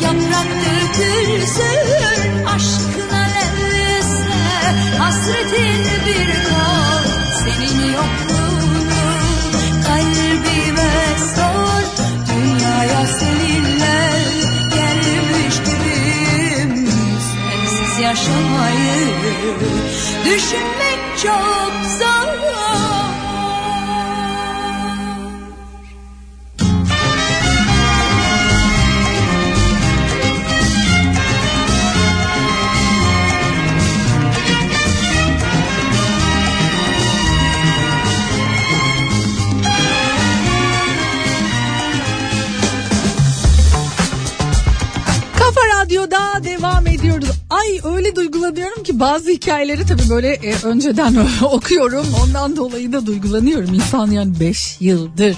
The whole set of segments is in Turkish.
Yaprak dökülsün aşkına ellese Hasretin bir kal senin yokluğunu Kalbime sor dünyaya seninle gelmiş gibiyim. Yaşamayı düşünmek çok öyle duygulanıyorum ki bazı hikayeleri tabii böyle e, önceden okuyorum. Ondan dolayı da duygulanıyorum. İnsan yani 5 yıldır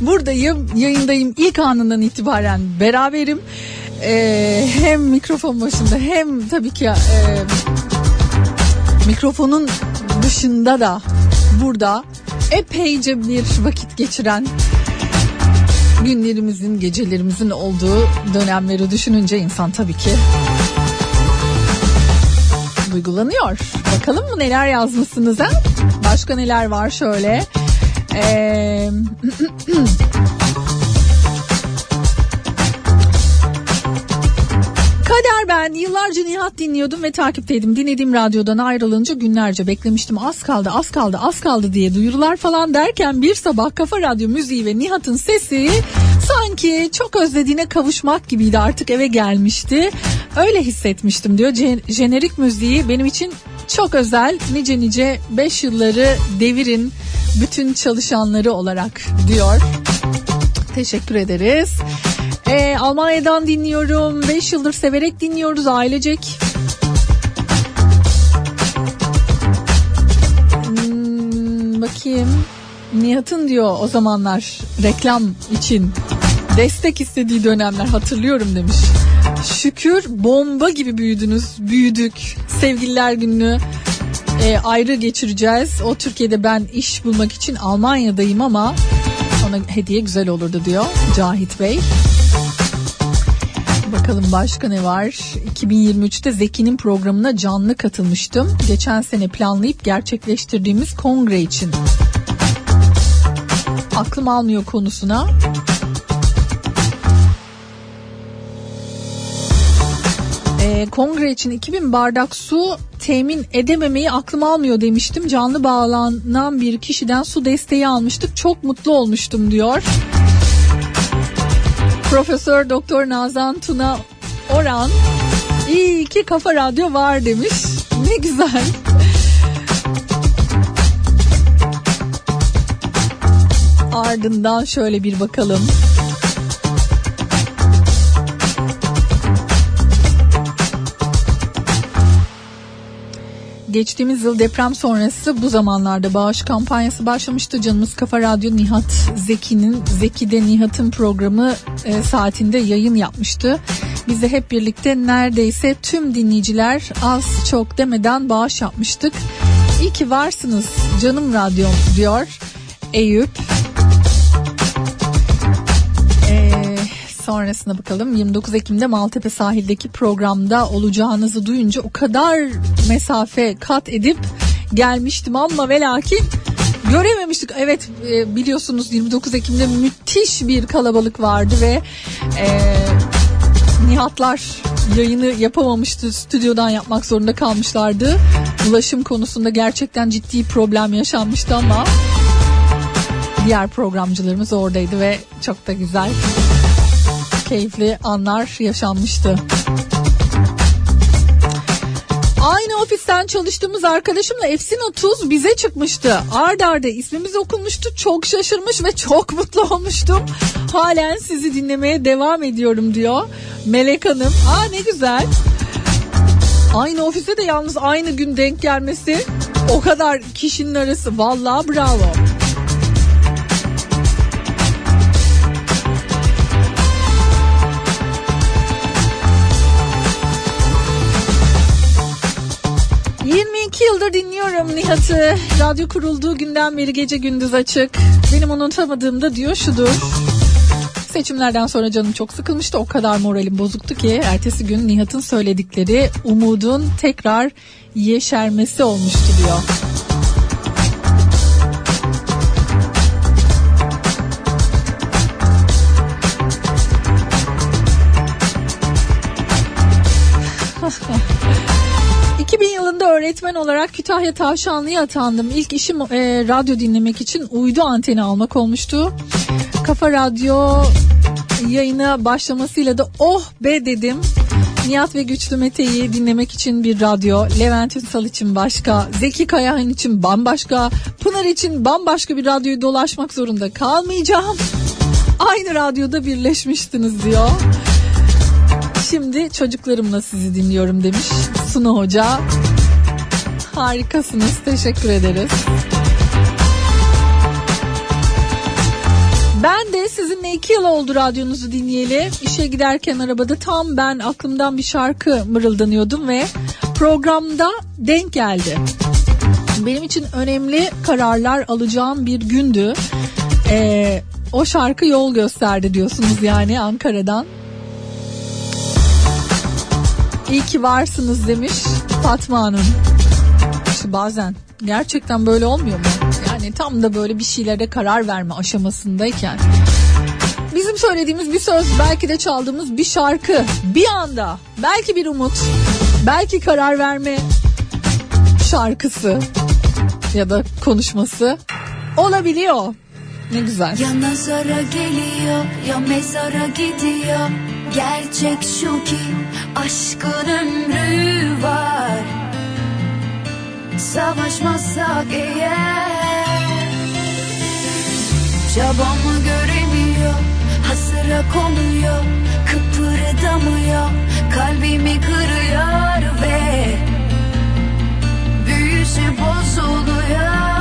buradayım, yayındayım. İlk anından itibaren beraberim. E, hem mikrofon başında hem tabii ki e, mikrofonun dışında da burada epeyce bir vakit geçiren günlerimizin, gecelerimizin olduğu dönemleri düşününce insan tabii ki duygulanıyor. Bakalım mı neler yazmışsınız ha? Başka neler var şöyle. Ee, Kader ben yıllarca Nihat dinliyordum ve takipteydim. Dinlediğim radyodan ayrılınca günlerce beklemiştim. Az kaldı az kaldı az kaldı diye duyurular falan derken bir sabah Kafa Radyo müziği ve Nihat'ın sesi sanki çok özlediğine kavuşmak gibiydi artık eve gelmişti. Öyle hissetmiştim diyor. Jenerik müziği benim için çok özel nice nice 5 yılları devirin bütün çalışanları olarak diyor. Teşekkür ederiz. Ee, Almanya'dan dinliyorum. 5 yıldır severek dinliyoruz ailecek. Hmm, bakayım. Nihat'ın diyor o zamanlar reklam için destek istediği dönemler hatırlıyorum demiş. Şükür bomba gibi büyüdünüz, büyüdük. Sevgililer gününü e, ayrı geçireceğiz. O Türkiye'de ben iş bulmak için Almanya'dayım ama ona hediye güzel olurdu diyor Cahit Bey. Bakalım başka ne var? 2023'te Zeki'nin programına canlı katılmıştım. Geçen sene planlayıp gerçekleştirdiğimiz kongre için. Aklım almıyor konusuna. Ee, kongre için 2000 bardak su temin edememeyi aklım almıyor demiştim. Canlı bağlanan bir kişiden su desteği almıştık. Çok mutlu olmuştum diyor. Profesör Doktor Nazan Tuna Oran iyi ki Kafa Radyo var demiş. Ne güzel. Ardından şöyle bir bakalım. Geçtiğimiz yıl deprem sonrası bu zamanlarda bağış kampanyası başlamıştı. Canımız Kafa Radyo Nihat Zeki'nin Zeki'de Nihat'ın programı e, saatinde yayın yapmıştı. Biz de hep birlikte neredeyse tüm dinleyiciler az çok demeden bağış yapmıştık. İyi ki varsınız canım radyom diyor Eyüp. Sonrasına bakalım 29 Ekim'de Maltepe sahildeki programda olacağınızı duyunca o kadar mesafe kat edip gelmiştim ama ve lakin görememiştik. Evet e, biliyorsunuz 29 Ekim'de müthiş bir kalabalık vardı ve e, Nihatlar yayını yapamamıştı. Stüdyodan yapmak zorunda kalmışlardı. Ulaşım konusunda gerçekten ciddi problem yaşanmıştı ama diğer programcılarımız oradaydı ve çok da güzel keyifli anlar yaşanmıştı. Aynı ofisten çalıştığımız arkadaşımla Efsin 30 bize çıkmıştı. Arda arda ismimiz okunmuştu. Çok şaşırmış ve çok mutlu olmuştum. Halen sizi dinlemeye devam ediyorum diyor. Melek Hanım. Aa ne güzel. Aynı ofiste de yalnız aynı gün denk gelmesi o kadar kişinin arası. Vallahi bravo. ...22 yıldır dinliyorum Nihat'ı. Radyo kurulduğu günden beri gece gündüz açık. Benim unutamadığım da diyor şudur. Seçimlerden sonra canım çok sıkılmıştı. O kadar moralim bozuktu ki ertesi gün Nihat'ın söyledikleri umudun tekrar yeşermesi olmuştu diyor. Olarak Kütahya Tavşanlı'ya atandım. İlk işim e, radyo dinlemek için uydu anteni almak olmuştu. Kafa Radyo yayına başlamasıyla da oh be dedim. Nihat ve Güçlü Mete'yi dinlemek için bir radyo, Levent Ünsal için başka, Zeki Kayahan için bambaşka, Pınar için bambaşka bir radyoyu dolaşmak zorunda kalmayacağım. Aynı radyoda birleşmiştiniz diyor. Şimdi çocuklarımla sizi dinliyorum demiş Sunu Hoca. Harikasınız. Teşekkür ederiz. Ben de sizinle iki yıl oldu radyonuzu dinleyeli. İşe giderken arabada tam ben aklımdan bir şarkı mırıldanıyordum ve programda denk geldi. Benim için önemli kararlar alacağım bir gündü. Ee, o şarkı yol gösterdi diyorsunuz yani Ankara'dan. İyi ki varsınız demiş Fatma Hanım. Bazen gerçekten böyle olmuyor mu? Yani tam da böyle bir şeylere karar verme aşamasındayken. Bizim söylediğimiz bir söz belki de çaldığımız bir şarkı bir anda belki bir umut belki karar verme şarkısı ya da konuşması olabiliyor. Ne güzel. Ya nazara geliyor ya mezara gidiyor Gerçek şu ki aşkın ömrü var Savaşmazsak eğer Çabamı göremiyor Hasıra konuyor Kıpırdamıyor Kalbimi kırıyor ve Büyüsü bozuluyor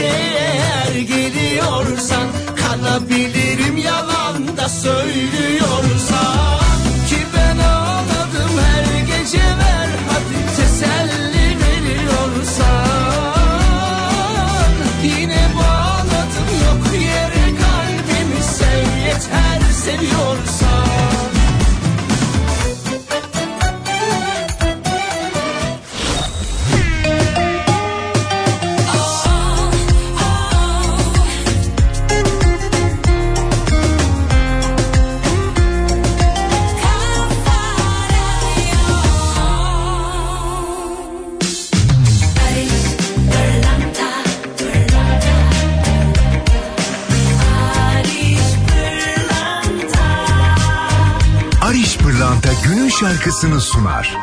işe eğer geliyorsan Kanabilirim yalan da söylüyorsan. Ki ben ağladım her gece ver hadi teselli veriyorsan. Yine bağladım yok yere kalbimi sev yeter seviyorsan. Yankısını sunar.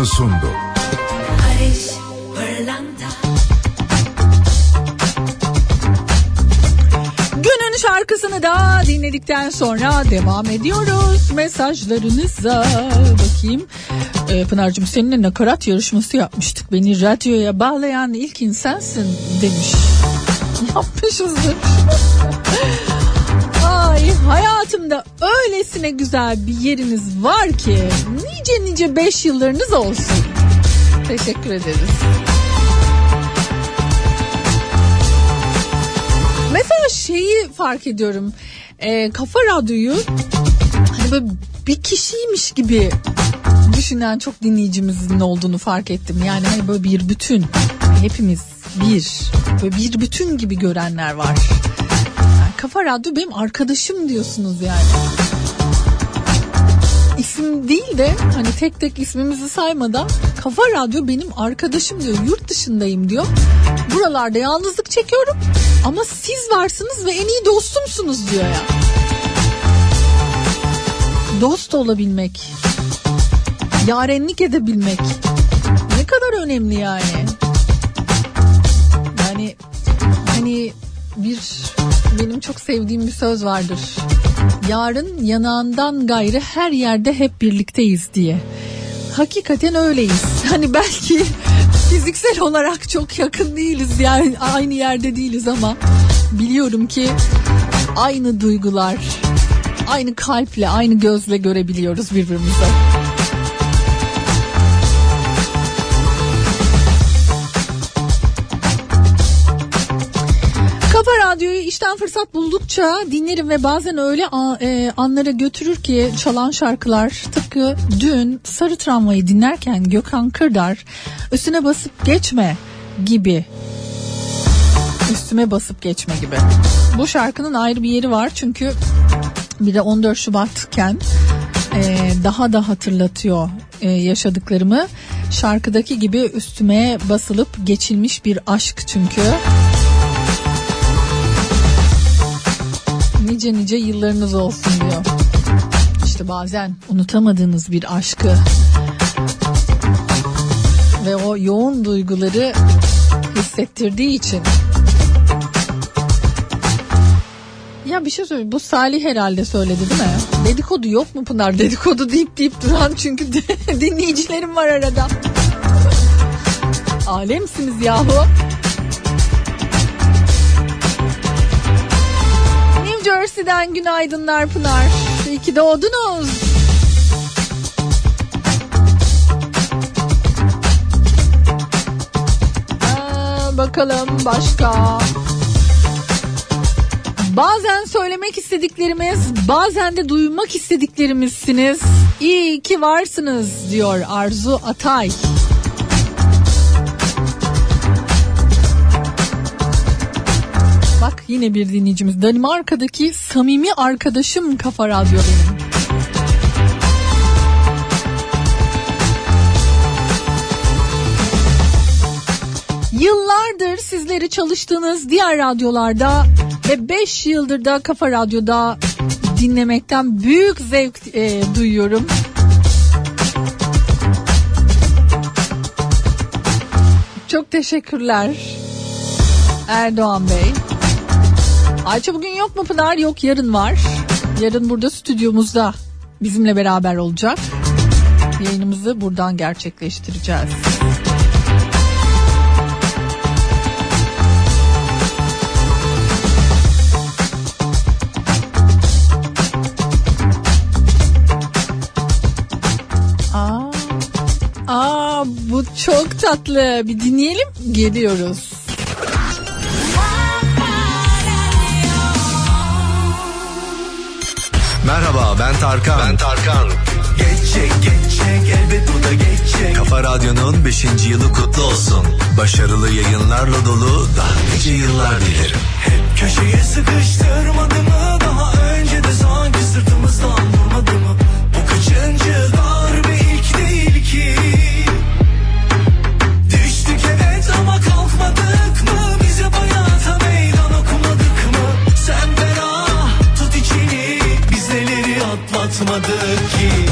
Şarkısını sundu. Paris, pırlanta. Günün şarkısını da dinledikten sonra devam ediyoruz mesajlarınıza. Bakayım. Ee, Pınar'cığım seninle nakarat yarışması yapmıştık. Beni radyoya bağlayan ilk insansın demiş. Yapmışızdır. Ay hayatımda öylesine güzel bir yeriniz var ki nice nice 5 yıllarınız olsun. Teşekkür ederiz. Mesela şeyi fark ediyorum. Ee, kafa radyoyu hani böyle bir kişiymiş gibi düşünen çok dinleyicimizin olduğunu fark ettim. Yani hani böyle bir bütün. Hepimiz bir. Böyle bir bütün gibi görenler var. Yani kafa radyo benim arkadaşım diyorsunuz yani. İsim değil de hani tek tek ismimizi saymadan Kafa Radyo benim arkadaşım diyor. Yurt dışındayım diyor. Buralarda yalnızlık çekiyorum ama siz varsınız ve en iyi dostumsunuz diyor ya. Dost olabilmek, yarenlik edebilmek ne kadar önemli yani. Yani hani bir çok sevdiğim bir söz vardır. Yarın yanağından gayrı her yerde hep birlikteyiz diye. Hakikaten öyleyiz. Hani belki fiziksel olarak çok yakın değiliz yani aynı yerde değiliz ama biliyorum ki aynı duygular, aynı kalple, aynı gözle görebiliyoruz birbirimize. İşten fırsat buldukça dinlerim ve bazen öyle e, anlara götürür ki çalan şarkılar tıpkı dün Sarı Tramvayı dinlerken Gökhan Kırdar üstüne basıp geçme gibi üstüme basıp geçme gibi. Bu şarkının ayrı bir yeri var çünkü bir de 14 Şubat'ken e, daha da hatırlatıyor e, yaşadıklarımı. Şarkıdaki gibi üstüme basılıp geçilmiş bir aşk çünkü. Nice nice yıllarınız olsun diyor. İşte bazen unutamadığınız bir aşkı ve o yoğun duyguları hissettirdiği için Ya bir şey söyleyeyim. Bu Salih herhalde söyledi değil mi? Dedikodu yok mu Pınar? Dedikodu deyip deyip duran çünkü dinleyicilerim var arada. Alemsiniz yahu. Jersey'den günaydınlar Pınar. İyi ki doğdunuz. Bakalım başka. Bazen söylemek istediklerimiz, bazen de duymak istediklerimizsiniz. İyi ki varsınız diyor Arzu Atay. Yine bir dinleyicimiz. Danimarka'daki samimi arkadaşım Kafa Radyo benim. Yıllardır sizleri çalıştığınız diğer radyolarda ve 5 yıldır da Kafa Radyo'da dinlemekten büyük zevk e, duyuyorum. Çok teşekkürler Erdoğan Bey. Ayça bugün yok mu Pınar? Yok yarın var. Yarın burada stüdyomuzda bizimle beraber olacak. Yayınımızı buradan gerçekleştireceğiz. Aa, aa bu çok tatlı. Bir dinleyelim. Geliyoruz. Merhaba ben Tarkan. Ben Tarkan. Geçe geçe elbet bu da geçe. Kafa Radyo'nun 5. yılı kutlu olsun. Başarılı yayınlarla dolu daha nice yıllar dilerim. Hep köşeye sıkıştırmadı mı olmadı ki.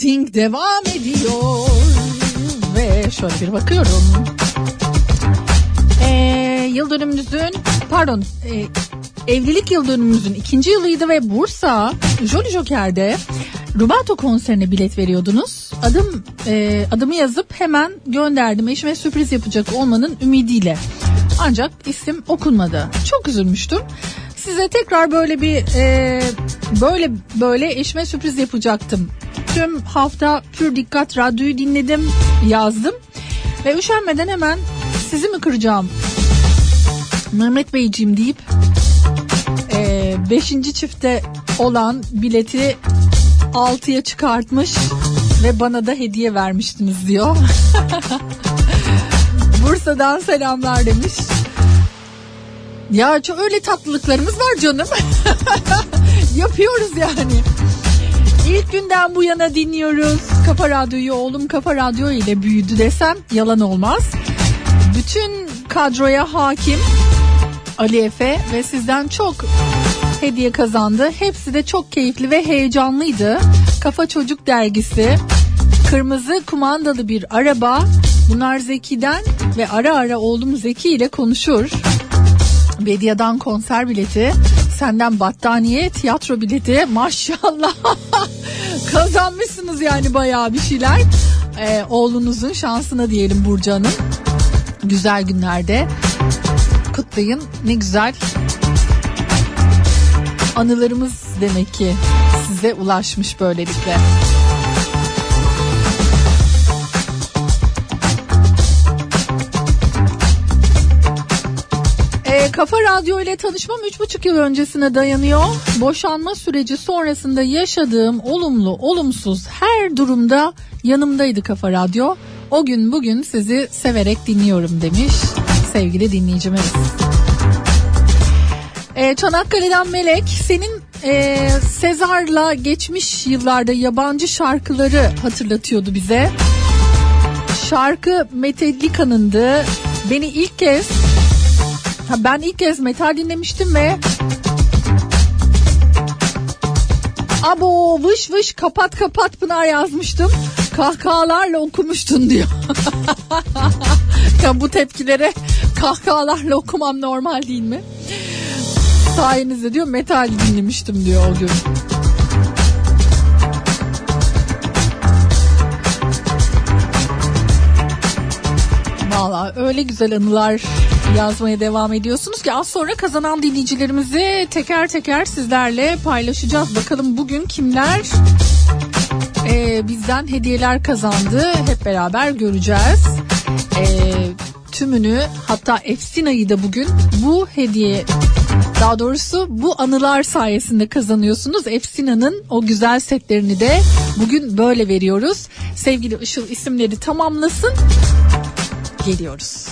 Rating devam ediyor. Ve şöyle bir bakıyorum. Ee, yıl dönümümüzün pardon e, evlilik yıl dönümümüzün ikinci yılıydı ve Bursa Jolly Joker'de Rubato konserine bilet veriyordunuz. Adım e, adımı yazıp hemen gönderdim. Eşime sürpriz yapacak olmanın ümidiyle. Ancak isim okunmadı. Çok üzülmüştüm. Size tekrar böyle bir e, böyle böyle eşime sürpriz yapacaktım. Tüm hafta pür dikkat radyoyu dinledim, yazdım ve üşenmeden hemen sizi mi kıracağım Mehmet Beyciğim deyip 5. çifte olan bileti 6'ya çıkartmış ve bana da hediye vermiştiniz diyor. Bursa'dan selamlar demiş. Ya çok öyle tatlılıklarımız var canım. Yapıyoruz yani. İlk günden bu yana dinliyoruz. Kafa Radyo'yu oğlum Kafa Radyo ile büyüdü desem yalan olmaz. Bütün kadroya hakim Ali Efe ve sizden çok hediye kazandı. Hepsi de çok keyifli ve heyecanlıydı. Kafa Çocuk dergisi, kırmızı kumandalı bir araba. Bunlar Zeki'den ve ara ara oğlum Zeki ile konuşur. Bediye'den konser bileti, senden battaniye, tiyatro bileti. Maşallah kazanmışsınız yani bayağı bir şeyler. Ee, oğlunuzun şansına diyelim Burcu Hanım. Güzel günlerde kutlayın. Ne güzel anılarımız demek ki size ulaşmış böylelikle. Kafa Radyo ile tanışmam 3,5 yıl öncesine dayanıyor. Boşanma süreci sonrasında yaşadığım olumlu olumsuz her durumda yanımdaydı Kafa Radyo. O gün bugün sizi severek dinliyorum demiş sevgili dinleyicimiz. E, Çanakkale'den Melek senin e, Sezar'la geçmiş yıllarda yabancı şarkıları hatırlatıyordu bize. Şarkı Metallica'nındı. Beni ilk kez ha, ben ilk kez metal dinlemiştim ve Abo vış vış kapat kapat Pınar yazmıştım. Kahkahalarla okumuştun diyor. ya bu tepkilere kahkahalarla okumam normal değil mi? Sayenizde diyor metal dinlemiştim diyor o gün. Valla öyle güzel anılar yazmaya devam ediyorsunuz ki az sonra kazanan dinleyicilerimizi teker teker sizlerle paylaşacağız. Bakalım bugün kimler e, bizden hediyeler kazandı hep beraber göreceğiz. E, tümünü hatta Efsina'yı da bugün bu hediye daha doğrusu bu anılar sayesinde kazanıyorsunuz. Efsina'nın o güzel setlerini de bugün böyle veriyoruz. Sevgili Işıl isimleri tamamlasın. Geliyoruz.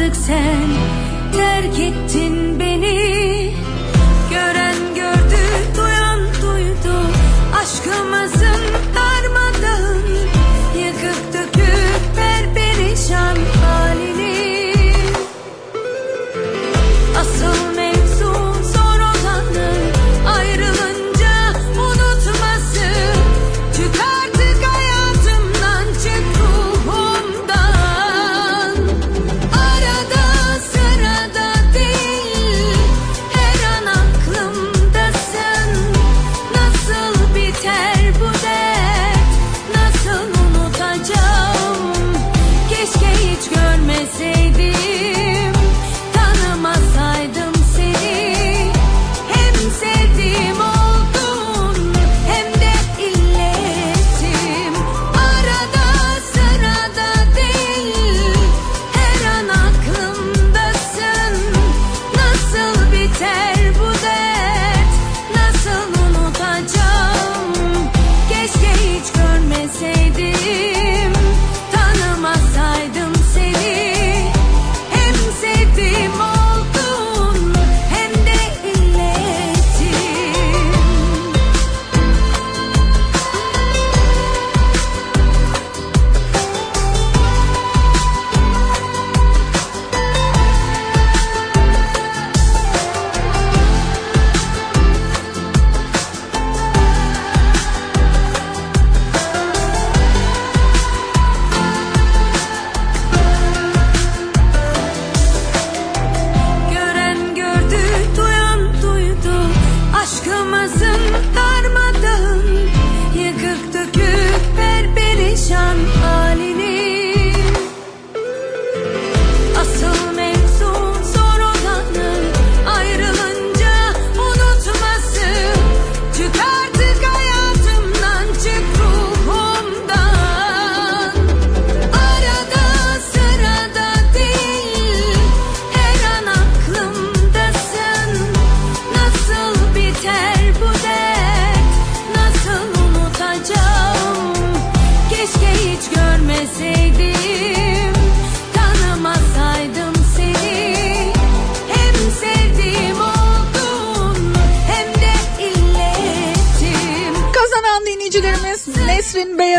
Ayrılmadık sen. Terk ettin beni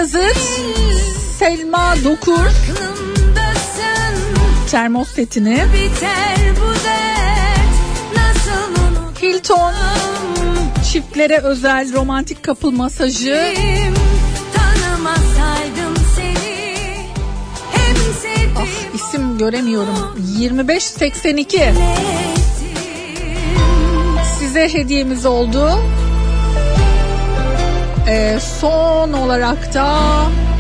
Beyazıt, Selma Dokur. Termos setini, Hilton. Çiftlere özel romantik kapıl masajı, ah isim göremiyorum. 2582 size hediyemiz oldu. Ee, son olarak da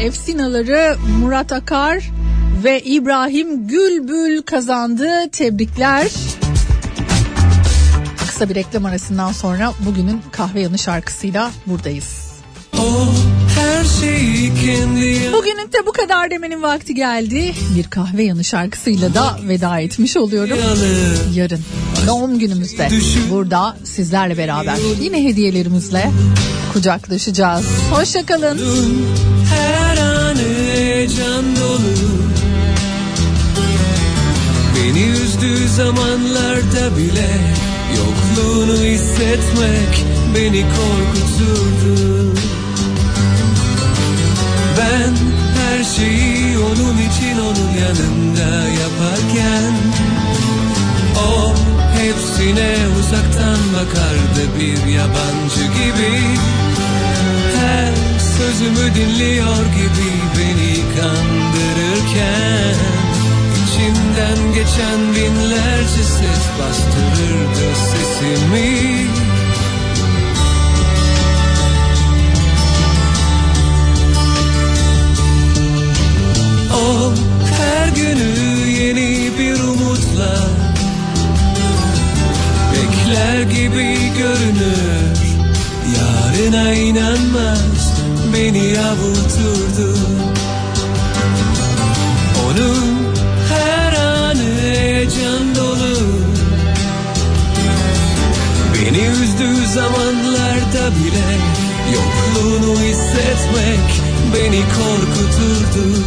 Efsinaları Murat Akar ve İbrahim Gülbül kazandı. Tebrikler. Kısa bir reklam arasından sonra bugünün kahve yanı şarkısıyla buradayız. O her şeyi Bugünlük de bu kadar demenin vakti geldi. Bir kahve yanı şarkısıyla da veda etmiş oluyorum. Yarın doğum günümüzde burada sizlerle beraber yine hediyelerimizle kucaklaşacağız. Hoşçakalın. her anı heyecan dolu Beni üzdüğü zamanlarda bile Yokluğunu hissetmek beni korkuturdu Ben her şeyi onun için onun yanında yaparken hepsine uzaktan bakardı bir yabancı gibi. Her sözümü dinliyor gibi beni kandırırken içinden geçen binlerce ses bastırırdı sesimi. O her günü yeni bir umutla Bekler gibi görünür. Yarına inanmaz beni avuturdu Onun her anı heyecan dolu. Beni üzdüğü zamanlarda bile Yokluğunu hissetmek beni korkuturdu